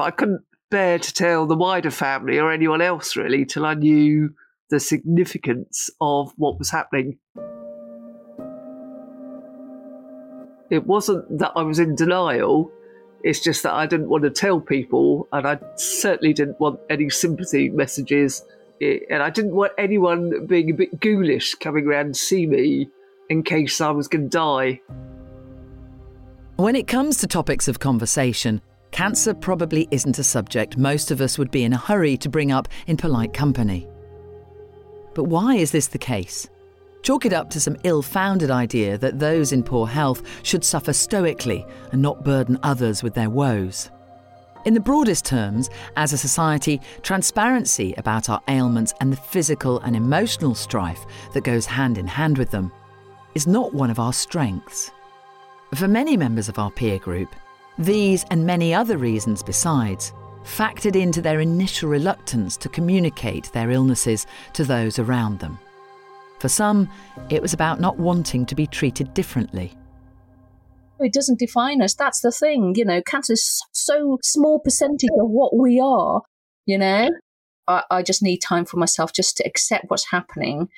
I couldn't bear to tell the wider family or anyone else really till I knew the significance of what was happening. It wasn't that I was in denial, it's just that I didn't want to tell people, and I certainly didn't want any sympathy messages. Eh, and I didn't want anyone being a bit ghoulish coming around to see me in case I was going to die. When it comes to topics of conversation, cancer probably isn't a subject most of us would be in a hurry to bring up in polite company. But why is this the case? Chalk it up to some ill founded idea that those in poor health should suffer stoically and not burden others with their woes. In the broadest terms, as a society, transparency about our ailments and the physical and emotional strife that goes hand in hand with them is not one of our strengths. For many members of our peer group, these and many other reasons besides factored into their initial reluctance to communicate their illnesses to those around them. For some, it was about not wanting to be treated differently. It doesn't define us. That's the thing. You know, cancer is so small percentage of what we are, you know? I, I just need time for myself just to accept what's happening,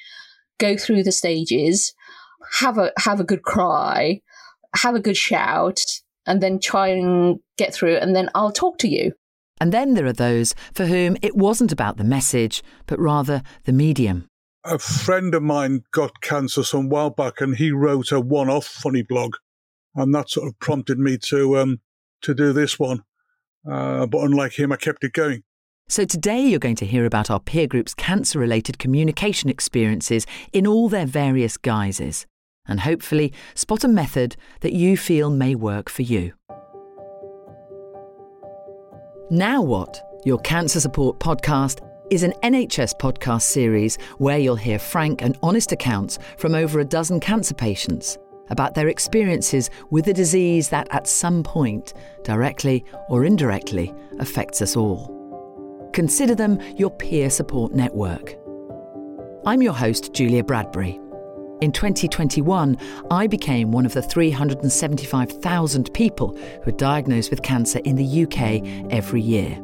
go through the stages, have a have a good cry, have a good shout, and then try and get through and then I'll talk to you. And then there are those for whom it wasn't about the message, but rather the medium a friend of mine got cancer some while back, and he wrote a one-off funny blog, and that sort of prompted me to um, to do this one. Uh, but unlike him, I kept it going. So today you're going to hear about our peer group's cancer-related communication experiences in all their various guises, and hopefully spot a method that you feel may work for you. Now what? Your cancer support podcast is an NHS podcast series where you'll hear frank and honest accounts from over a dozen cancer patients about their experiences with a disease that at some point, directly or indirectly, affects us all. Consider them your peer support network. I'm your host, Julia Bradbury. In 2021, I became one of the 375,000 people who are diagnosed with cancer in the UK every year.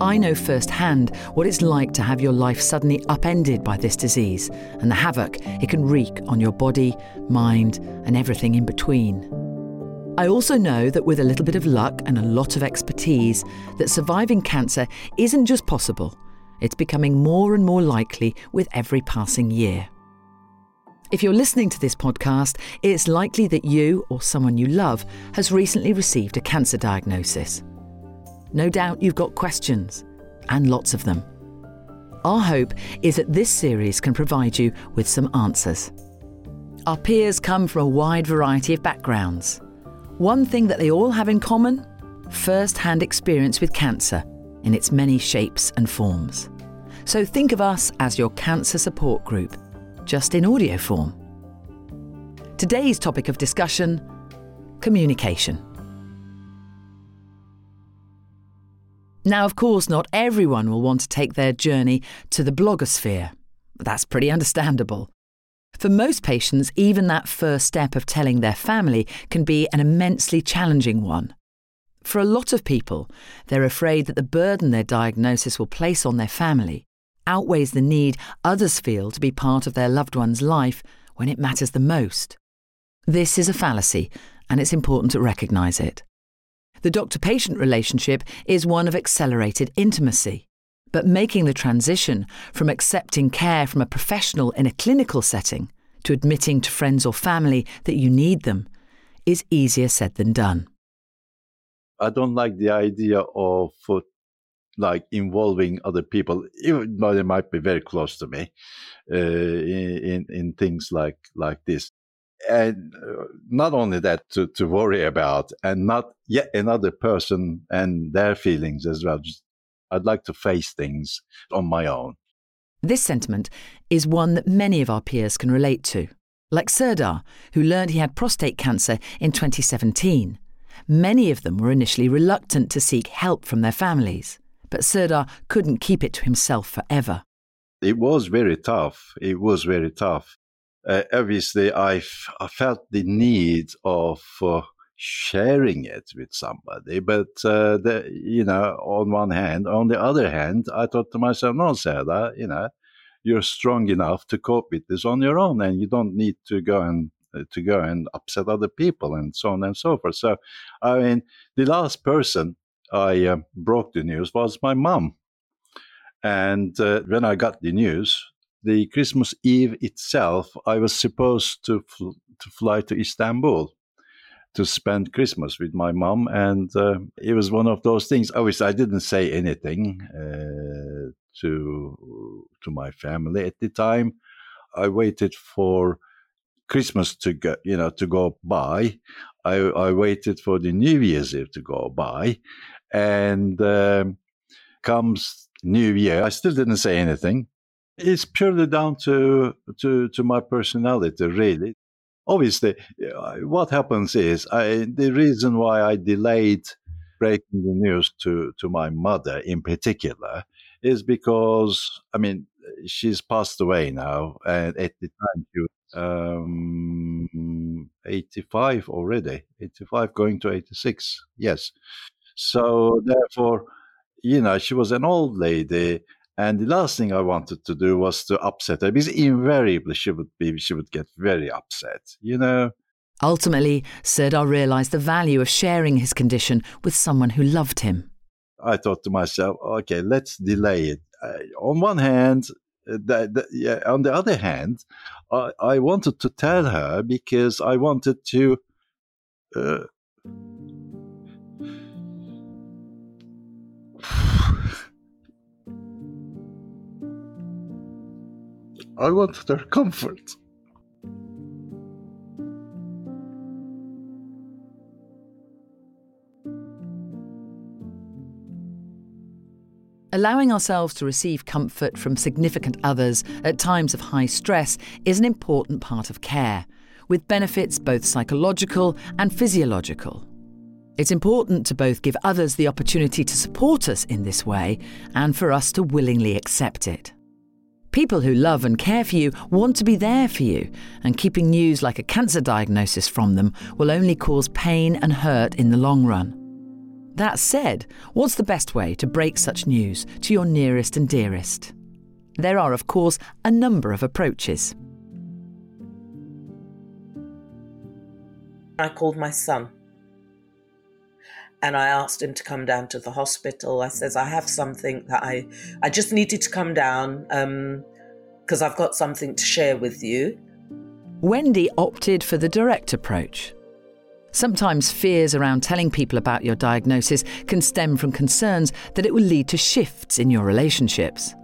I know firsthand what it's like to have your life suddenly upended by this disease and the havoc it can wreak on your body, mind, and everything in between. I also know that with a little bit of luck and a lot of expertise, that surviving cancer isn't just possible, it's becoming more and more likely with every passing year. If you're listening to this podcast, it's likely that you or someone you love has recently received a cancer diagnosis. No doubt you've got questions, and lots of them. Our hope is that this series can provide you with some answers. Our peers come from a wide variety of backgrounds. One thing that they all have in common first hand experience with cancer in its many shapes and forms. So think of us as your cancer support group, just in audio form. Today's topic of discussion communication. Now, of course, not everyone will want to take their journey to the blogosphere. That's pretty understandable. For most patients, even that first step of telling their family can be an immensely challenging one. For a lot of people, they're afraid that the burden their diagnosis will place on their family outweighs the need others feel to be part of their loved one's life when it matters the most. This is a fallacy, and it's important to recognise it. The doctor patient relationship is one of accelerated intimacy. But making the transition from accepting care from a professional in a clinical setting to admitting to friends or family that you need them is easier said than done. I don't like the idea of uh, like involving other people, even though they might be very close to me, uh, in, in, in things like like this. And uh, not only that to, to worry about and not yet another person and their feelings as well Just, i'd like to face things on my own. This sentiment is one that many of our peers can relate to like serdar who learned he had prostate cancer in 2017 many of them were initially reluctant to seek help from their families but serdar couldn't keep it to himself forever it was very tough it was very tough uh, obviously I, f- I felt the need of uh, sharing it with somebody. But uh, the, you know, on one hand, on the other hand, I thought to myself, no, Sarah, you know, you're strong enough to cope with this on your own, and you don't need to go and uh, to go and upset other people and so on and so forth. So, I mean, the last person I uh, broke the news was my mom. And uh, when I got the news, the Christmas Eve itself, I was supposed to fl- to fly to Istanbul to spend Christmas with my mom, and uh, it was one of those things. Obviously, I didn't say anything uh, to to my family at the time. I waited for Christmas to go, you know, to go by. I, I waited for the New Year's Eve to go by, and um, comes New Year, I still didn't say anything. It's purely down to to to my personality, really. Obviously, uh, what happens is I, the reason why I delayed breaking the news to to my mother in particular is because I mean she's passed away now, and at the time she was um, 85 already, 85 going to 86. Yes, so therefore, you know, she was an old lady. And the last thing I wanted to do was to upset her because invariably she would be she would get very upset, you know. Ultimately, Serdar realised the value of sharing his condition with someone who loved him. I thought to myself, okay, let's delay it. Uh, on one hand, uh, that, that, yeah, on the other hand, I, I, wanted to tell her because I wanted to. Uh, I want their comfort. Allowing ourselves to receive comfort from significant others at times of high stress is an important part of care, with benefits both psychological and physiological. It's important to both give others the opportunity to support us in this way and for us to willingly accept it. People who love and care for you want to be there for you, and keeping news like a cancer diagnosis from them will only cause pain and hurt in the long run. That said, what's the best way to break such news to your nearest and dearest? There are, of course, a number of approaches. I called my son and I asked him to come down to the hospital. I says, I have something that I, I just needed to come down because um, I've got something to share with you. Wendy opted for the direct approach. Sometimes fears around telling people about your diagnosis can stem from concerns that it will lead to shifts in your relationships.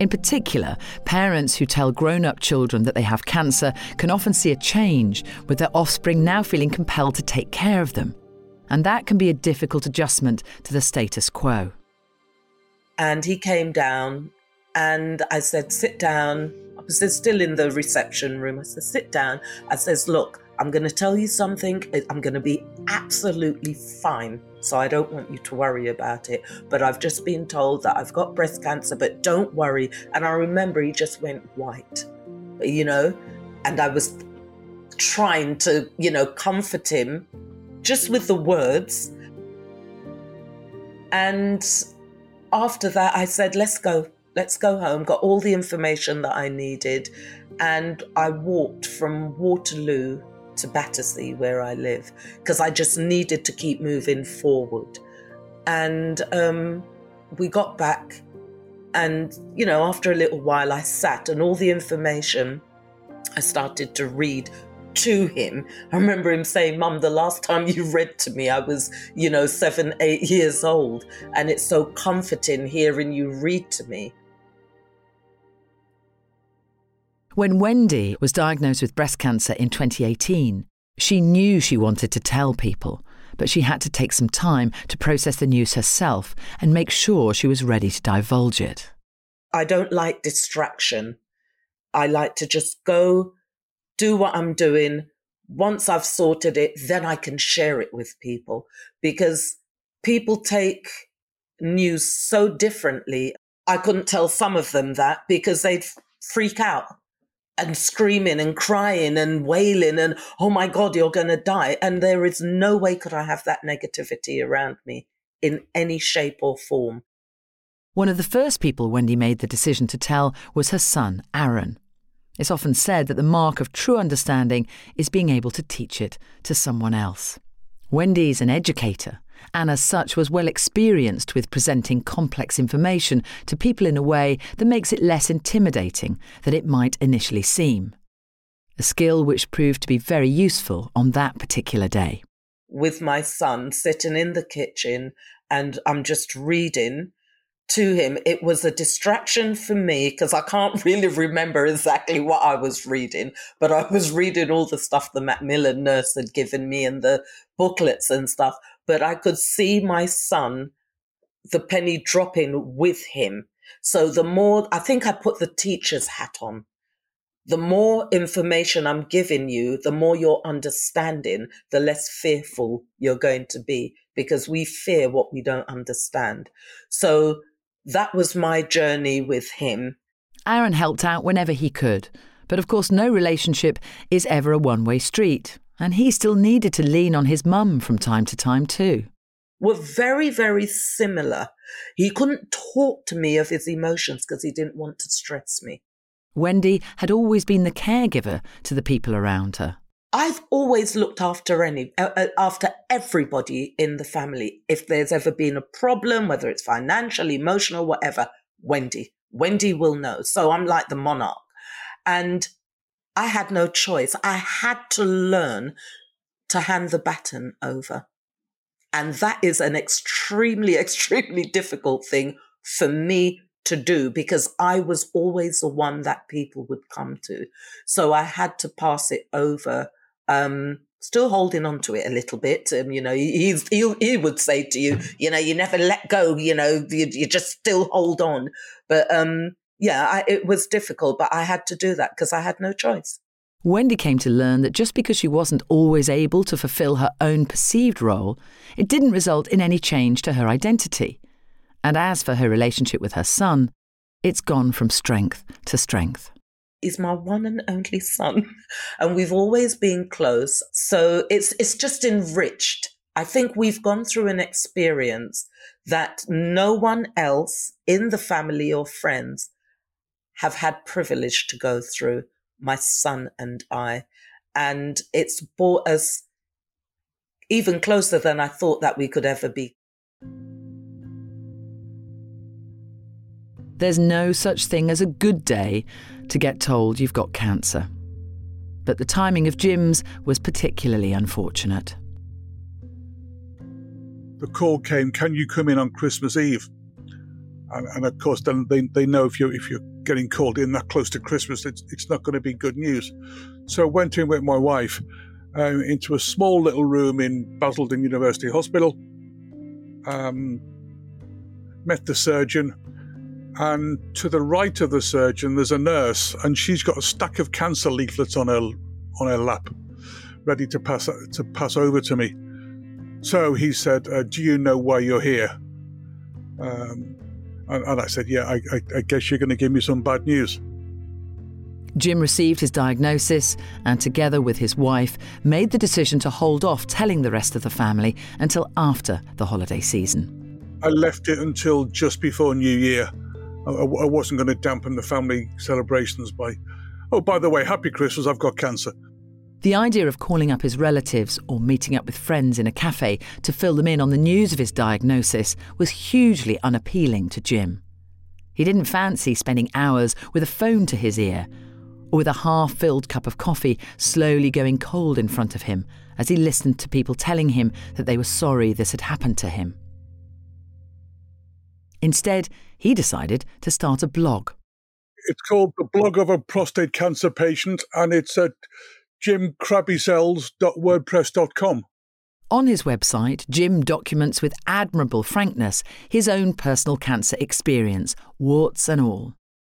In particular, parents who tell grown up children that they have cancer can often see a change, with their offspring now feeling compelled to take care of them and that can be a difficult adjustment to the status quo. And he came down, and I said, Sit down. I was still in the reception room. I said, Sit down. I says, Look, I'm going to tell you something. I'm going to be absolutely fine. So I don't want you to worry about it. But I've just been told that I've got breast cancer, but don't worry. And I remember he just went white, you know, and I was trying to, you know, comfort him just with the words. And after that, I said, let's go. Let's go home. Got all the information that I needed. And I walked from Waterloo to Battersea, where I live, because I just needed to keep moving forward. And um, we got back. And, you know, after a little while, I sat and all the information I started to read to him. I remember him saying, Mum, the last time you read to me, I was, you know, seven, eight years old. And it's so comforting hearing you read to me. When Wendy was diagnosed with breast cancer in 2018, she knew she wanted to tell people, but she had to take some time to process the news herself and make sure she was ready to divulge it. I don't like distraction. I like to just go do what I'm doing. Once I've sorted it, then I can share it with people because people take news so differently. I couldn't tell some of them that because they'd freak out. and screaming and crying and wailing and, oh my God, you're going to die. And there is no way could I have that negativity around me in any shape or form. One of the first people Wendy made the decision to tell was her son, Aaron. It's often said that the mark of true understanding is being able to teach it to someone else. Wendy is an educator, and as such was well experienced with presenting complex information to people in a way that makes it less intimidating than it might initially seem. A skill which proved to be very useful on that particular day. With my son sitting in the kitchen and I'm just reading to him, it was a distraction for me because I can't really remember exactly what I was reading, but I was reading all the stuff the Macmillan nurse had given me and the booklets and stuff. But I could see my son, the penny dropping with him. So the more, I think I put the teacher's hat on. The more information I'm giving you, the more you're understanding, the less fearful you're going to be because we fear what we don't understand. So that was my journey with him. Aaron helped out whenever he could, but of course, no relationship is ever a one way street, and he still needed to lean on his mum from time to time, too. Were very, very similar. He couldn't talk to me of his emotions because he didn't want to stress me. Wendy had always been the caregiver to the people around her. I've always looked after any uh, uh, after everybody in the family. If there's ever been a problem, whether it's financial, emotional, whatever, Wendy, Wendy will know. So I'm like the monarch, and I had no choice. I had to learn to hand the baton over, and that is an extremely, extremely difficult thing for me to do because I was always the one that people would come to. So I had to pass it over um, still holding on to it a little bit. Um, you know, he's, he, he would say to you, you know, you never let go, you know, you, you just still hold on. But um, yeah, I, it was difficult, but I had to do that because I had no choice. Wendy came to learn that just because she wasn't always able to fulfill her own perceived role, it didn't result in any change to her identity. And as for her relationship with her son, it's gone from strength to strength is my one and only son. And we've always been close. So it's it's just enriched. I think we've gone through an experience that no one else in the family or friends have had privilege to go through my son and i. And it's brought us even closer than i thought that we could ever be. There's no such thing as a good day to get told you've got cancer. But the timing of Jim's was particularly unfortunate. The call came, can you come in on Christmas Eve? And, and of course, then they, they know if you're, if you're getting called in that close to Christmas, it's, it's not going to be good news. So I went in with my wife um, into a small little room in Basildon University Hospital. Um, met the surgeon, and to the right of the surgeon there's a nurse and she's got a stack of cancer leaflets on her on her lap ready to pass to pass over to me. So he said uh, do you know why you're here? Um, and, and, i said yeah I, I, I guess you're going to give me some bad news. Jim received his diagnosis and, together with his wife, made the decision to hold off telling the rest of the family until after the holiday season. I left it until just before New Year I, wasn't going to dampen the family celebrations by, oh, by the way, happy Christmas, I've got cancer. The idea of calling up his relatives or meeting up with friends in a cafe to fill them in on the news of his diagnosis was hugely unappealing to Jim. He didn't fancy spending hours with a phone to his ear or with a half filled cup of coffee slowly going cold in front of him as he listened to people telling him that they were sorry this had happened to him. Instead, he decided to start a blog. It's called The Blog of a Prostate Cancer Patient, and it's at jimkrabbycells.wordpress.com. On his website, Jim documents with admirable frankness his own personal cancer experience, warts and all.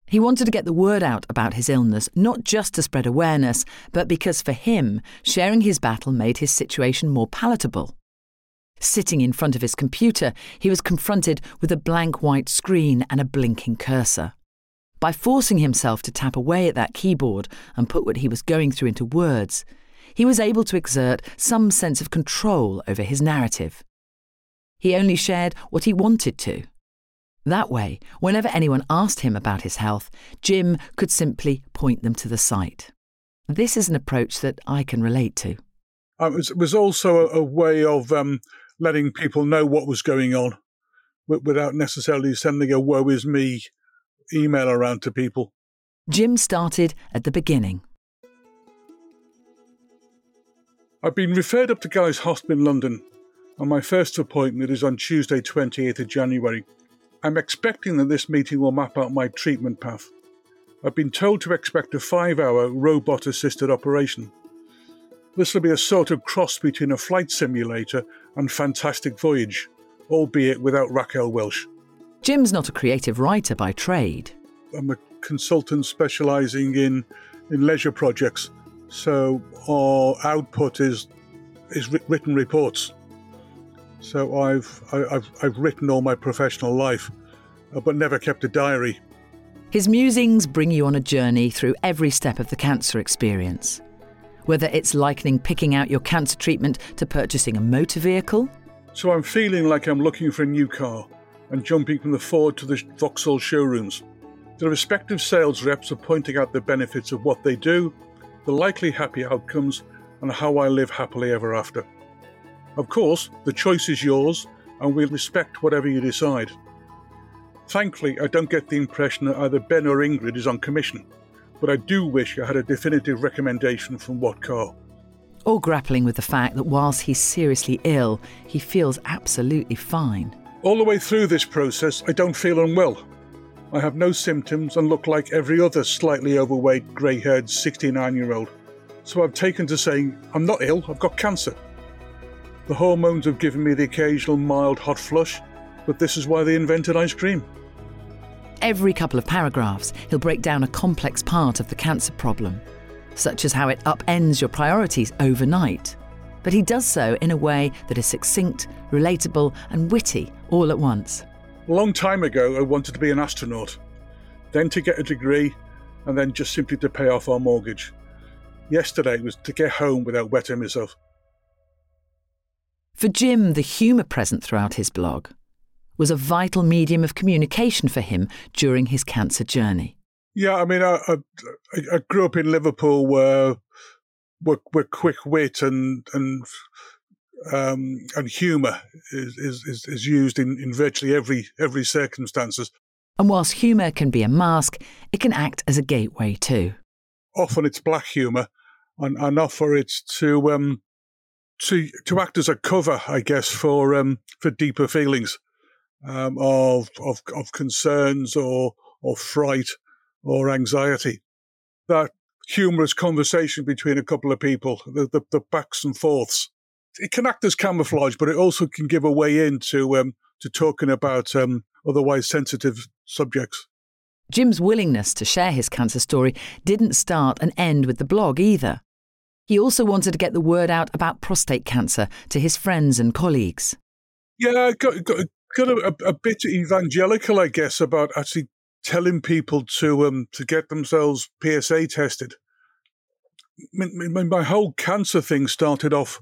He wanted to get the word out about his illness, not just to spread awareness, but because for him, sharing his battle made his situation more palatable. Sitting in front of his computer, he was confronted with a blank white screen and a blinking cursor. By forcing himself to tap away at that keyboard and put what he was going through into words, he was able to exert some sense of control over his narrative. He only shared what he wanted to. That way, whenever anyone asked him about his health, Jim could simply point them to the site. This is an approach that I can relate to. Uh, it was also a, a way of um, letting people know what was going on without necessarily sending a woe is me email around to people. Jim started at the beginning. I've been referred up to Guy's Hospital in London, and my first appointment is on Tuesday, 28th of January. I'm expecting that this meeting will map out my treatment path. I've been told to expect a five hour robot assisted operation. This will be a sort of cross between a flight simulator and Fantastic Voyage, albeit without Raquel Welch. Jim's not a creative writer by trade. I'm a consultant specialising in, in leisure projects, so our output is is written reports. So I've I, have i I've written all my professional life, uh, but never kept a diary. His musings bring you on a journey through every step of the cancer experience. Whether it's likening picking out your cancer treatment to purchasing a motor vehicle. So I'm feeling like I'm looking for a new car and jumping from the Ford to the Vauxhall showrooms. The respective sales reps are pointing out the benefits of what they do, the likely happy outcomes, and how I live happily ever after. Of course, the choice is yours, and we'll respect whatever you decide. Thankfully, I don't get the impression that either Ben or Ingrid is on commission, but I do wish I had a definitive recommendation from what car. Or grappling with the fact that whilst he's seriously ill, he feels absolutely fine. All the way through this process, I don't feel unwell. I have no symptoms and look like every other slightly overweight, grey haired 69 year old. So I've taken to saying, I'm not ill, I've got cancer. The hormones have given me the occasional mild hot flush, but this is why they invented ice cream. Every couple of paragraphs, he'll break down a complex part of the cancer problem, such as how it upends your priorities overnight. But he does so in a way that is succinct, relatable, and witty all at once. A long time ago, I wanted to be an astronaut, then to get a degree, and then just simply to pay off our mortgage. Yesterday was to get home without wetting myself. For Jim, the humour present throughout his blog was a vital medium of communication for him during his cancer journey. Yeah, I mean, I, I, I grew up in Liverpool where, where, where quick wit and and um, and humour is, is, is used in, in virtually every every circumstances. And whilst humour can be a mask, it can act as a gateway too. Often it's black humour, and, and often it's to um, to to act as a cover, I guess, for um, for deeper feelings um, of, of, of concerns or, or fright or anxiety. That humorous conversation between a couple of people, the, the, the backs and forths, it can act as camouflage, but it also can give a way into um, to talking about um, otherwise sensitive subjects. Jim's willingness to share his cancer story didn't start and end with the blog either. He also wanted to get the word out about prostate cancer to his friends and colleagues. Yeah, got, got, got a, a, bit evangelical, I guess, about actually telling people to um to get themselves PSA tested. My, my whole cancer thing started off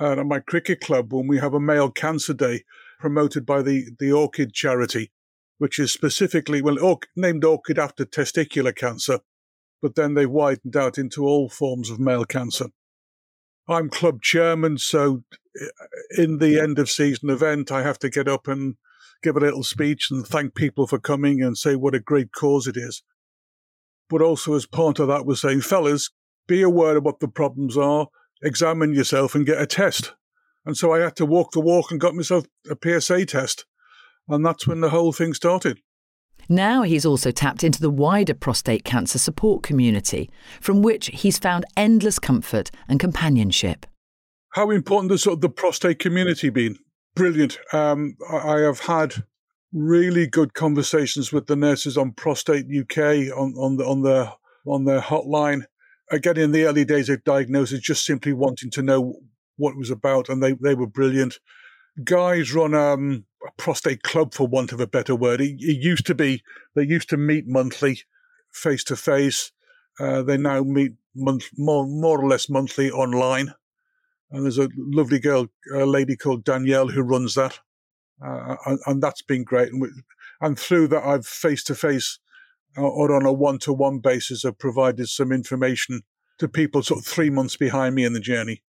at my cricket club when we have a male cancer day promoted by the the Orchid charity, which is specifically well or, named Orchid after testicular cancer, but then they widened out into all forms of male cancer. I'm club chairman, so uh, in the end of season event, I have to get up and give a little speech and thank people for coming and say what a great cause it is. But also, as part of that, was saying, fellas, be aware of what the problems are, examine yourself, and get a test. And so I had to walk the walk and got myself a PSA test. And that's when the whole thing started. Now he's also tapped into the wider prostate cancer support community, from which he's found endless comfort and companionship. How important has sort of the prostate community been? Brilliant. Um, I have had really good conversations with the nurses on Prostate UK on, on the on their on their hotline. Again, in the early days of diagnosis, just simply wanting to know what it was about, and they, they were brilliant. Guys run um, a prostate club, for want of a better word. It, it used to be they used to meet monthly, face to face. They now meet month, more more or less monthly online. And there's a lovely girl, a lady called Danielle, who runs that, uh, and, and, that's been great. And, we, and through that, I've face to face or on a one to one basis, have provided some information to people sort of three months behind me in the journey.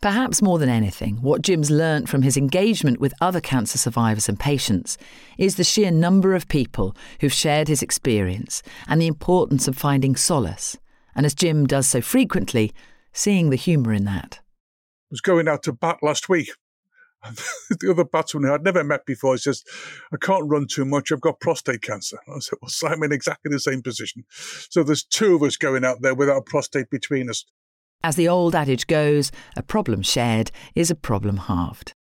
Perhaps more than anything, what Jim's learnt from his engagement with other cancer survivors and patients is the sheer number of people who've shared his experience and the importance of finding solace. And as Jim does so frequently, seeing the humour in that. I was going out to bat last week. the other batsman who I'd never met before says, I can't run too much. I've got prostate cancer. I said, Well, I'm in exactly the same position. So there's two of us going out there without a prostate between us. As the old adage goes, a problem shared is a problem halved.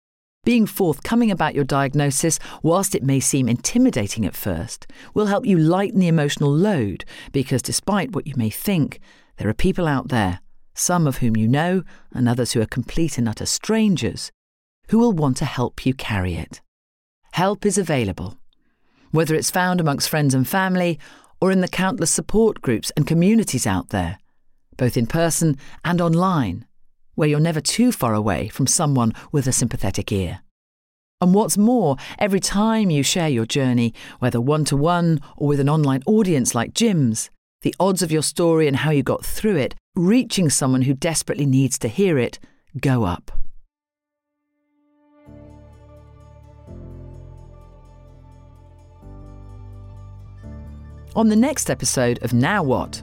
Being forthcoming about your diagnosis, whilst it may seem intimidating at first, will help you lighten the emotional load because despite what you may think, there are people out there, some of whom you know and others who are complete and utter strangers, who will want to help you carry it. Help is available, whether it's found amongst friends and family or in the countless support groups and communities out there both in person and online, where you're never too far away from someone with a sympathetic ear. And what's more, every time you share your journey, whether one to one or with an online audience like Jim's, the odds of your story and how you got through it, reaching someone who desperately needs to hear it, go up. On the next episode of Now What?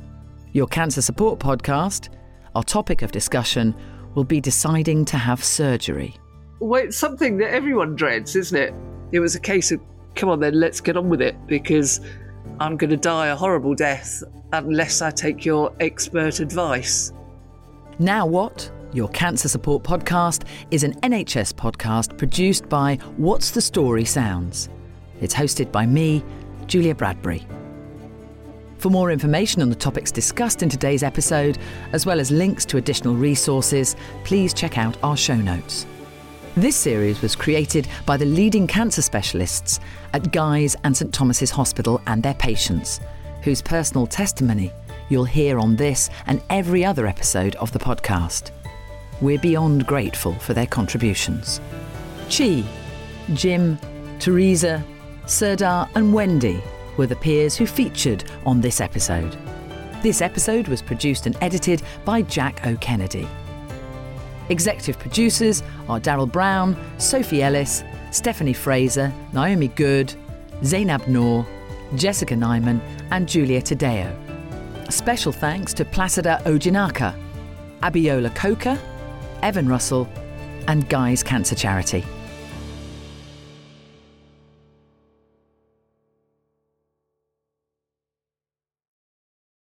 Your cancer support podcast, our topic of discussion will be deciding to have surgery. Well, it's something that everyone dreads, isn't it? It was a case of, come on then, let's get on with it because I'm going to die a horrible death unless I take your expert advice. Now What? Your Cancer Support Podcast is an NHS podcast produced by What's the Story Sounds. It's hosted by me, Julia Bradbury. For more information on the topics discussed in today's episode, as well as links to additional resources, please check out our show notes. This series was created by the leading cancer specialists at Guy's and St Thomas's Hospital and their patients, whose personal testimony you'll hear on this and every other episode of the podcast. We're beyond grateful for their contributions. Chi, Jim, Teresa, Serdar, and Wendy were the peers who featured on this episode. This episode was produced and edited by Jack O'Kennedy. Executive producers are Daryl Brown, Sophie Ellis, Stephanie Fraser, Naomi Good, Zainab Noor, Jessica Nyman, and Julia Tadeo. Special thanks to Placida Ojinaka, Abiola Coker, Evan Russell, and Guy's Cancer Charity.